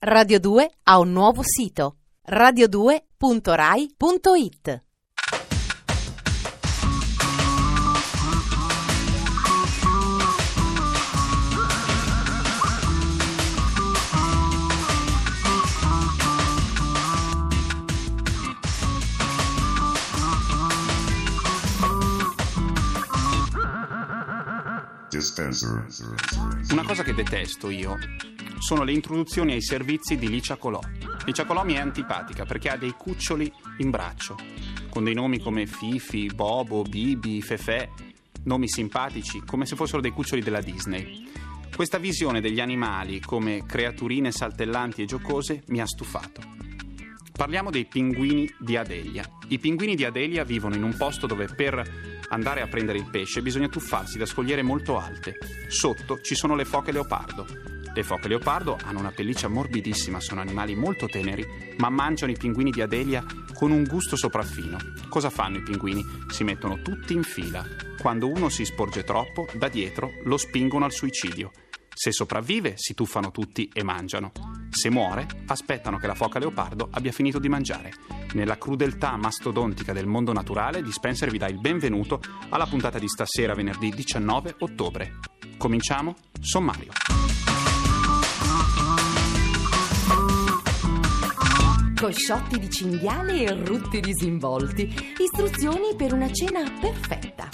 Radio 2 ha un nuovo sito radio2.rai.it Dispenser. Una cosa che detesto io sono le introduzioni ai servizi di Licia Colò. Licia Colò mi è antipatica perché ha dei cuccioli in braccio, con dei nomi come Fifi, Bobo, Bibi, Fefè, nomi simpatici, come se fossero dei cuccioli della Disney. Questa visione degli animali come creaturine saltellanti e giocose mi ha stufato. Parliamo dei pinguini di Adelia. I pinguini di Adelia vivono in un posto dove per andare a prendere il pesce bisogna tuffarsi da scogliere molto alte. Sotto ci sono le foche leopardo. Le foche leopardo hanno una pelliccia morbidissima, sono animali molto teneri, ma mangiano i pinguini di Adelia con un gusto sopraffino. Cosa fanno i pinguini? Si mettono tutti in fila. Quando uno si sporge troppo, da dietro lo spingono al suicidio. Se sopravvive, si tuffano tutti e mangiano. Se muore, aspettano che la foca leopardo abbia finito di mangiare. Nella crudeltà mastodontica del mondo naturale, Dispenser vi dà il benvenuto alla puntata di stasera, venerdì 19 ottobre. Cominciamo? Sommario. Cosciotti di cinghiale e rutti disinvolti. Istruzioni per una cena perfetta.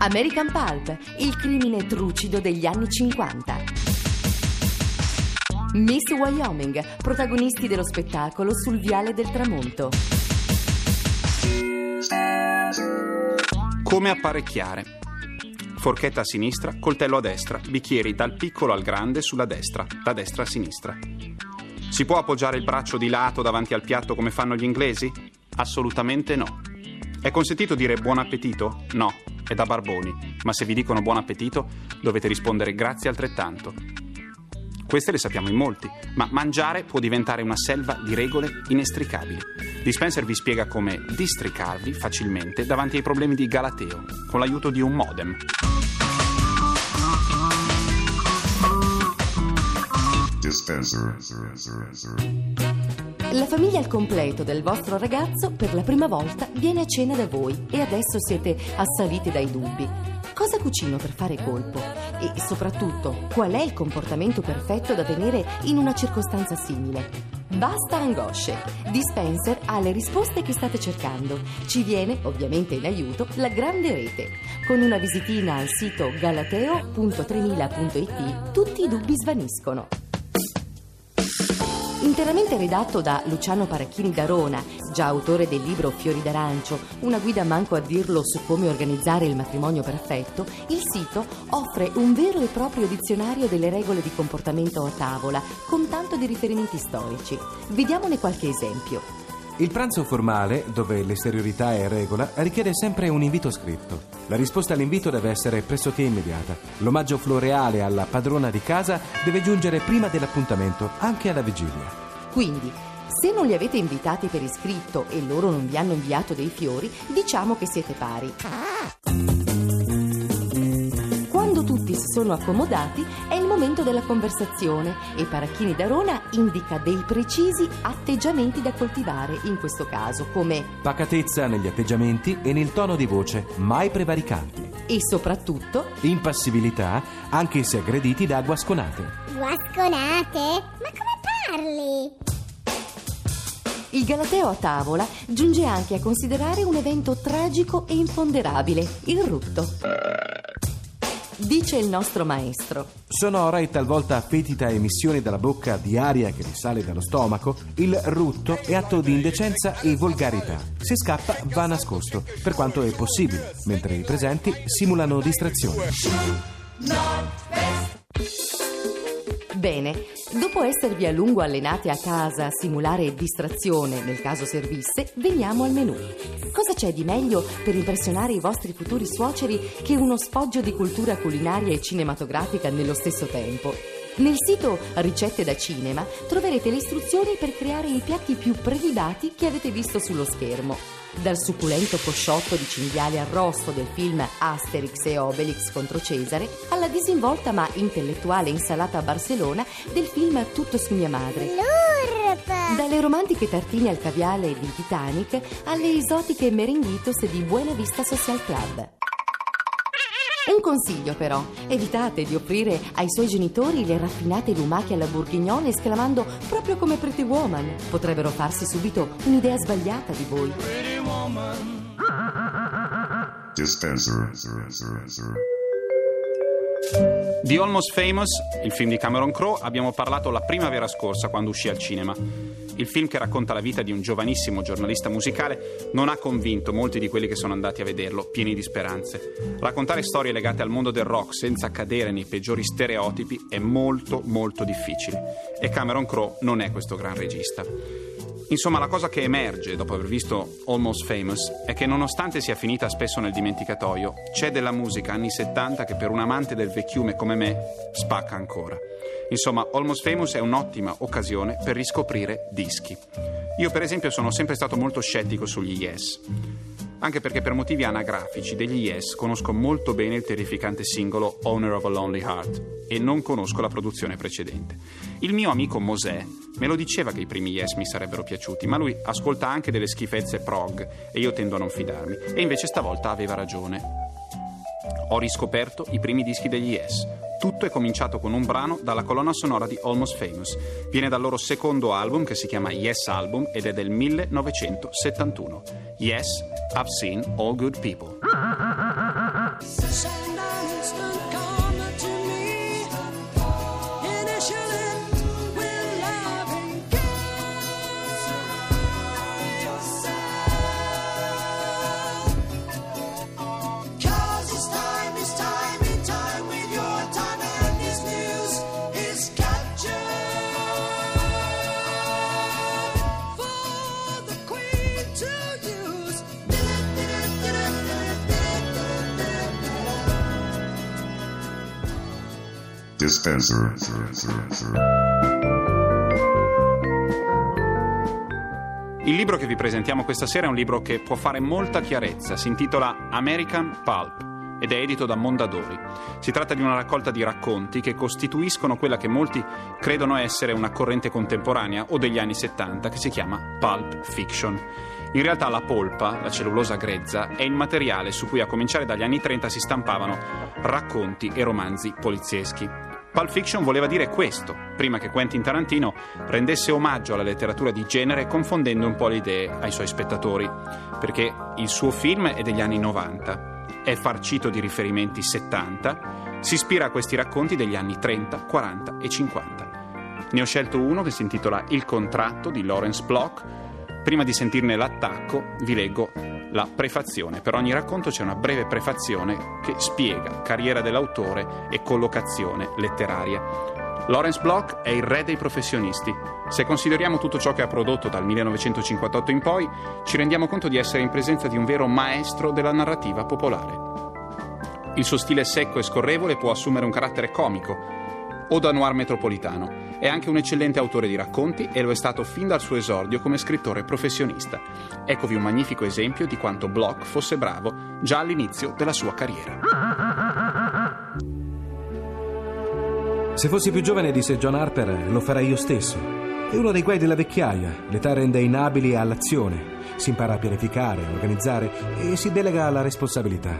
American Pulp, il crimine trucido degli anni 50. Miss Wyoming, protagonisti dello spettacolo sul viale del tramonto. Come apparecchiare? Forchetta a sinistra, coltello a destra, bicchieri dal piccolo al grande sulla destra, da destra a sinistra. Si può appoggiare il braccio di lato davanti al piatto come fanno gli inglesi? Assolutamente no. È consentito dire buon appetito? No, è da barboni, ma se vi dicono buon appetito dovete rispondere grazie altrettanto. Queste le sappiamo in molti, ma mangiare può diventare una selva di regole inestricabili. Dispenser vi spiega come districarvi facilmente davanti ai problemi di Galateo, con l'aiuto di un modem. Dispenser. La famiglia al completo del vostro ragazzo per la prima volta viene a cena da voi e adesso siete assaliti dai dubbi. Cosa cucino per fare colpo? E soprattutto, qual è il comportamento perfetto da tenere in una circostanza simile? Basta angosce! Dispenser ha le risposte che state cercando. Ci viene, ovviamente in aiuto, la grande rete. Con una visitina al sito galateo.3000.it tutti i dubbi svaniscono. Interamente redatto da Luciano Paracchini d'Arona, già autore del libro Fiori d'arancio, una guida manco a dirlo su come organizzare il matrimonio perfetto, il sito offre un vero e proprio dizionario delle regole di comportamento a tavola, con tanto di riferimenti storici. Vediamone qualche esempio. Il pranzo formale, dove l'esteriorità è regola, richiede sempre un invito scritto. La risposta all'invito deve essere pressoché immediata. L'omaggio floreale alla padrona di casa deve giungere prima dell'appuntamento, anche alla vigilia. Quindi, se non li avete invitati per iscritto e loro non vi hanno inviato dei fiori, diciamo che siete pari. Quando tutti si sono accomodati è momento della conversazione e Paracchini d'Arona indica dei precisi atteggiamenti da coltivare in questo caso, come Pacatezza negli atteggiamenti e nel tono di voce, mai prevaricanti. e soprattutto Impassibilità, anche se aggrediti da guasconate. Guasconate? Ma come parli? il Galateo a tavola giunge anche a considerare un evento tragico e imponderabile, il rutto. Dice il nostro maestro. Sonora e talvolta fetida emissione dalla bocca di aria che risale dallo stomaco, il rutto è atto di indecenza e volgarità. Se scappa va nascosto, per quanto è possibile, mentre i presenti simulano distrazione. Bene, dopo esservi a lungo allenate a casa a simulare distrazione nel caso servisse, veniamo al menù. Cosa c'è di meglio per impressionare i vostri futuri suoceri che uno sfoggio di cultura culinaria e cinematografica nello stesso tempo? Nel sito Ricette da cinema troverete le istruzioni per creare i piatti più prelibati che avete visto sullo schermo. Dal succulento cosciotto di cinghiale arrosto del film Asterix e Obelix contro Cesare, alla disinvolta ma intellettuale insalata a Barcellona del film Tutto su mia madre. Dalle romantiche tartine al caviale di Titanic alle esotiche merenghitos di Buena Vista Social Club. Un consiglio però, evitate di offrire ai suoi genitori le raffinate lumache alla bourguignon esclamando proprio come Pretty Woman. Potrebbero farsi subito un'idea sbagliata di voi. Dispenser. Di Almost Famous, il film di Cameron Crowe, abbiamo parlato la primavera scorsa quando uscì al cinema. Il film che racconta la vita di un giovanissimo giornalista musicale non ha convinto molti di quelli che sono andati a vederlo, pieni di speranze. Raccontare storie legate al mondo del rock senza cadere nei peggiori stereotipi è molto molto difficile e Cameron Crowe non è questo gran regista. Insomma, la cosa che emerge dopo aver visto Almost Famous è che nonostante sia finita spesso nel dimenticatoio, c'è della musica anni 70 che per un amante del vecchiume come me spacca ancora. Insomma, Almost Famous è un'ottima occasione per riscoprire dischi. Io per esempio sono sempre stato molto scettico sugli Yes anche perché per motivi anagrafici degli Yes conosco molto bene il terrificante singolo Owner of a Lonely Heart e non conosco la produzione precedente. Il mio amico Mosè me lo diceva che i primi Yes mi sarebbero piaciuti, ma lui ascolta anche delle schifezze prog e io tendo a non fidarmi, e invece stavolta aveva ragione. Ho riscoperto i primi dischi degli Yes. Tutto è cominciato con un brano dalla colonna sonora di Almost Famous. Viene dal loro secondo album che si chiama Yes Album ed è del 1971. Yes, I've seen all good people. Dispenser. Il libro che vi presentiamo questa sera è un libro che può fare molta chiarezza, si intitola American Pulp ed è edito da Mondadori. Si tratta di una raccolta di racconti che costituiscono quella che molti credono essere una corrente contemporanea o degli anni 70 che si chiama Pulp Fiction. In realtà la polpa, la cellulosa grezza, è il materiale su cui a cominciare dagli anni 30 si stampavano racconti e romanzi polizieschi. Pulp Fiction voleva dire questo, prima che Quentin Tarantino rendesse omaggio alla letteratura di genere confondendo un po' le idee ai suoi spettatori, perché il suo film è degli anni 90, è farcito di riferimenti 70, si ispira a questi racconti degli anni 30, 40 e 50. Ne ho scelto uno che si intitola Il contratto di Lawrence Block. Prima di sentirne l'attacco vi leggo la prefazione. Per ogni racconto c'è una breve prefazione che spiega carriera dell'autore e collocazione letteraria. Lawrence Block è il re dei professionisti. Se consideriamo tutto ciò che ha prodotto dal 1958 in poi, ci rendiamo conto di essere in presenza di un vero maestro della narrativa popolare. Il suo stile secco e scorrevole può assumere un carattere comico o da noir metropolitano. È anche un eccellente autore di racconti e lo è stato fin dal suo esordio come scrittore professionista. Eccovi un magnifico esempio di quanto Block fosse bravo già all'inizio della sua carriera. Se fossi più giovane, disse John Harper, lo farei io stesso. È uno dei guai della vecchiaia. L'età rende inabili all'azione. Si impara a pianificare, organizzare e si delega alla responsabilità.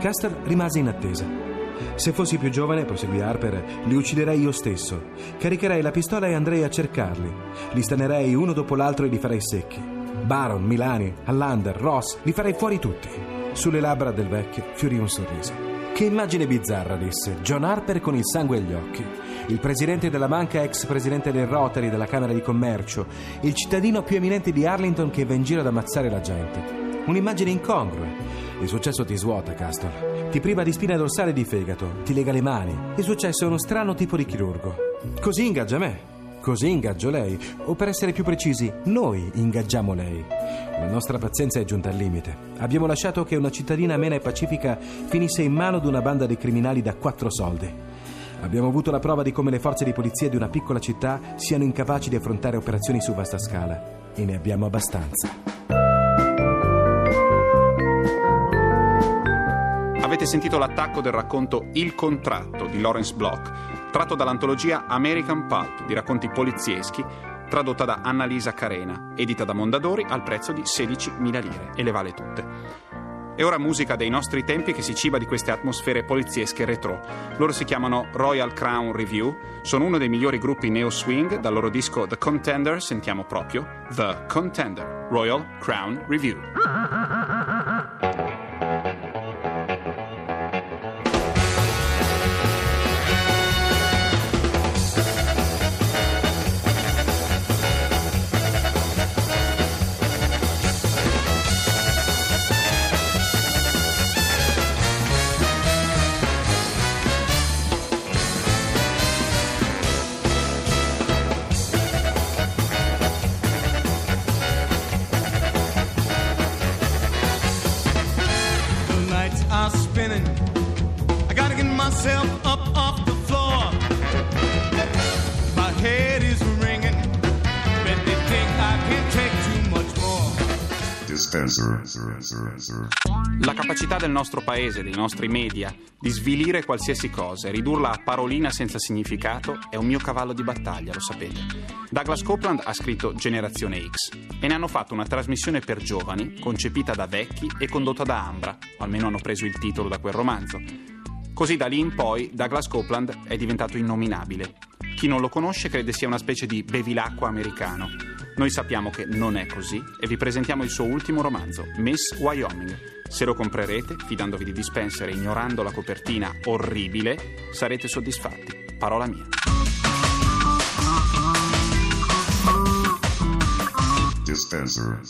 Custer rimase in attesa. Se fossi più giovane, proseguì Harper, li ucciderei io stesso. Caricherei la pistola e andrei a cercarli. Li stanerei uno dopo l'altro e li farei secchi. Baron, Milani, Allander, Ross, li farei fuori tutti. Sulle labbra del vecchio fiorì un sorriso. Che immagine bizzarra, disse. John Harper con il sangue agli occhi. Il presidente della banca, ex presidente del Rotary, della Camera di Commercio. Il cittadino più eminente di Arlington che va in giro ad ammazzare la gente. Un'immagine incongrua. Il successo ti svuota, Castor. Ti priva di spina dorsale e di fegato. Ti lega le mani. Il successo è uno strano tipo di chirurgo. Così ingaggia me. Così ingaggio lei. O per essere più precisi, noi ingaggiamo lei. La nostra pazienza è giunta al limite. Abbiamo lasciato che una cittadina amena e pacifica finisse in mano ad una banda di criminali da quattro soldi. Abbiamo avuto la prova di come le forze di polizia di una piccola città siano incapaci di affrontare operazioni su vasta scala. E ne abbiamo abbastanza. Avete sentito l'attacco del racconto Il contratto di Lawrence Block, tratto dall'antologia American Pulp di racconti polizieschi, tradotta da Annalisa Carena, edita da Mondadori al prezzo di 16.000 lire e le vale tutte. E ora musica dei nostri tempi che si ciba di queste atmosfere poliziesche retro. Loro si chiamano Royal Crown Review, sono uno dei migliori gruppi neo swing, dal loro disco The Contender sentiamo proprio The Contender, Royal Crown Review. Dispenser. La capacità del nostro paese, dei nostri media, di svilire qualsiasi cosa e ridurla a parolina senza significato è un mio cavallo di battaglia, lo sapete. Douglas Copeland ha scritto Generazione X e ne hanno fatto una trasmissione per giovani, concepita da vecchi e condotta da Ambra, o almeno hanno preso il titolo da quel romanzo. Così da lì in poi Douglas Copeland è diventato innominabile. Chi non lo conosce crede sia una specie di bevilacqua americano. Noi sappiamo che non è così e vi presentiamo il suo ultimo romanzo, Miss Wyoming. Se lo comprerete, fidandovi di Dispenser e ignorando la copertina orribile, sarete soddisfatti. Parola mia. Dispenser.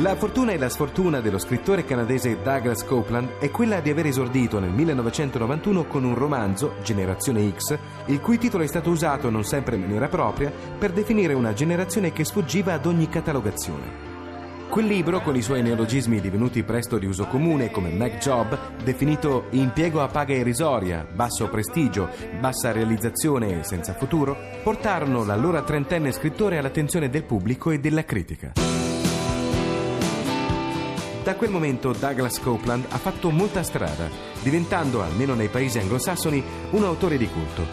La fortuna e la sfortuna dello scrittore canadese Douglas Copeland è quella di aver esordito nel 1991 con un romanzo, Generazione X, il cui titolo è stato usato non sempre in maniera propria per definire una generazione che sfuggiva ad ogni catalogazione. Quel libro, con i suoi neologismi divenuti presto di uso comune come Mac Job, definito impiego a paga irrisoria, basso prestigio, bassa realizzazione e senza futuro, portarono l'allora trentenne scrittore all'attenzione del pubblico e della critica. Da quel momento Douglas Copeland ha fatto molta strada, diventando, almeno nei paesi anglosassoni, un autore di culto.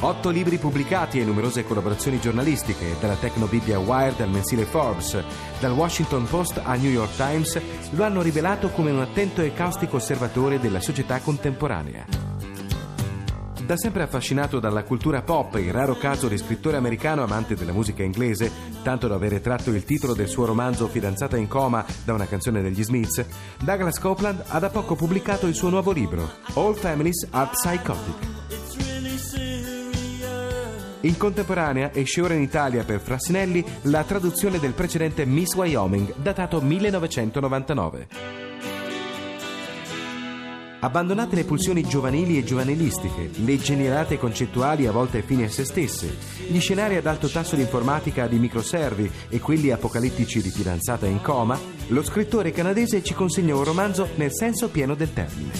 Otto libri pubblicati e numerose collaborazioni giornalistiche, dalla Tecnobibbia Wired al mensile Forbes, dal Washington Post al New York Times, lo hanno rivelato come un attento e caustico osservatore della società contemporanea. Da sempre affascinato dalla cultura pop e raro caso di scrittore americano amante della musica inglese, tanto da avere tratto il titolo del suo romanzo Fidanzata in coma da una canzone degli Smiths, Douglas Copeland ha da poco pubblicato il suo nuovo libro, All Families Are Psychotic. In contemporanea esce ora in Italia per Frassinelli la traduzione del precedente Miss Wyoming, datato 1999. Abbandonate le pulsioni giovanili e giovanilistiche, le genialate concettuali a volte fini a se stesse, gli scenari ad alto tasso di informatica di microservi e quelli apocalittici di fidanzata in coma, lo scrittore canadese ci consegna un romanzo nel senso pieno del termine.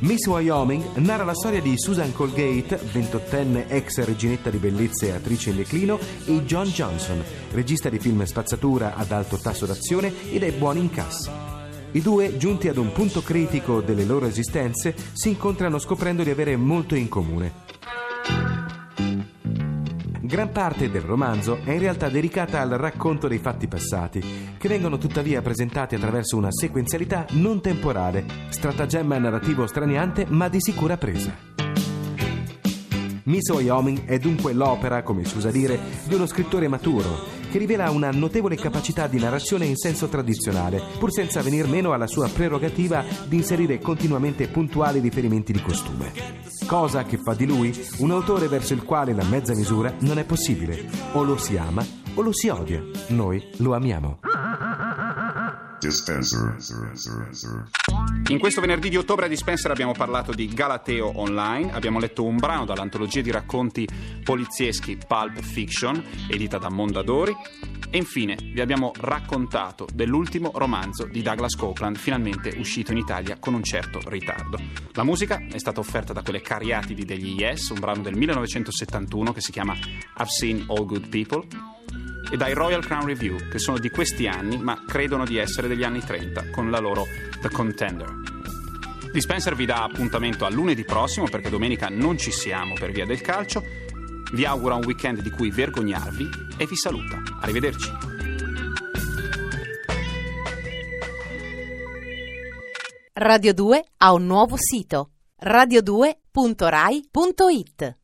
Miss Wyoming narra la storia di Susan Colgate, ventottenne ex reginetta di bellezza e attrice in declino, e John Johnson, regista di film spazzatura ad alto tasso d'azione e dai buoni incassi. I due, giunti ad un punto critico delle loro esistenze, si incontrano scoprendo di avere molto in comune. Gran parte del romanzo è in realtà dedicata al racconto dei fatti passati, che vengono tuttavia presentati attraverso una sequenzialità non temporale, stratagemma narrativo straniante ma di sicura presa. Miss Wyoming è dunque l'opera, come si usa dire, di uno scrittore maturo, che rivela una notevole capacità di narrazione in senso tradizionale, pur senza venir meno alla sua prerogativa di inserire continuamente puntuali riferimenti di costume. Cosa che fa di lui un autore verso il quale la mezza misura non è possibile. O lo si ama o lo si odia. Noi lo amiamo. Dispenser. In questo venerdì di ottobre a Dispenser abbiamo parlato di Galateo Online, abbiamo letto un brano dall'antologia di racconti polizieschi Pulp Fiction, edita da Mondadori. E infine vi abbiamo raccontato dell'ultimo romanzo di Douglas Copeland, finalmente uscito in Italia con un certo ritardo. La musica è stata offerta da quelle cariatidi degli Yes, un brano del 1971 che si chiama I've Seen All Good People, e dai Royal Crown Review, che sono di questi anni, ma credono di essere degli anni 30, con la loro The Contender. Dispenser vi dà appuntamento a lunedì prossimo perché domenica non ci siamo per via del calcio. Vi augura un weekend di cui vergognarvi e vi saluta. Arrivederci. Radio 2 ha un nuovo sito radio2.rai.it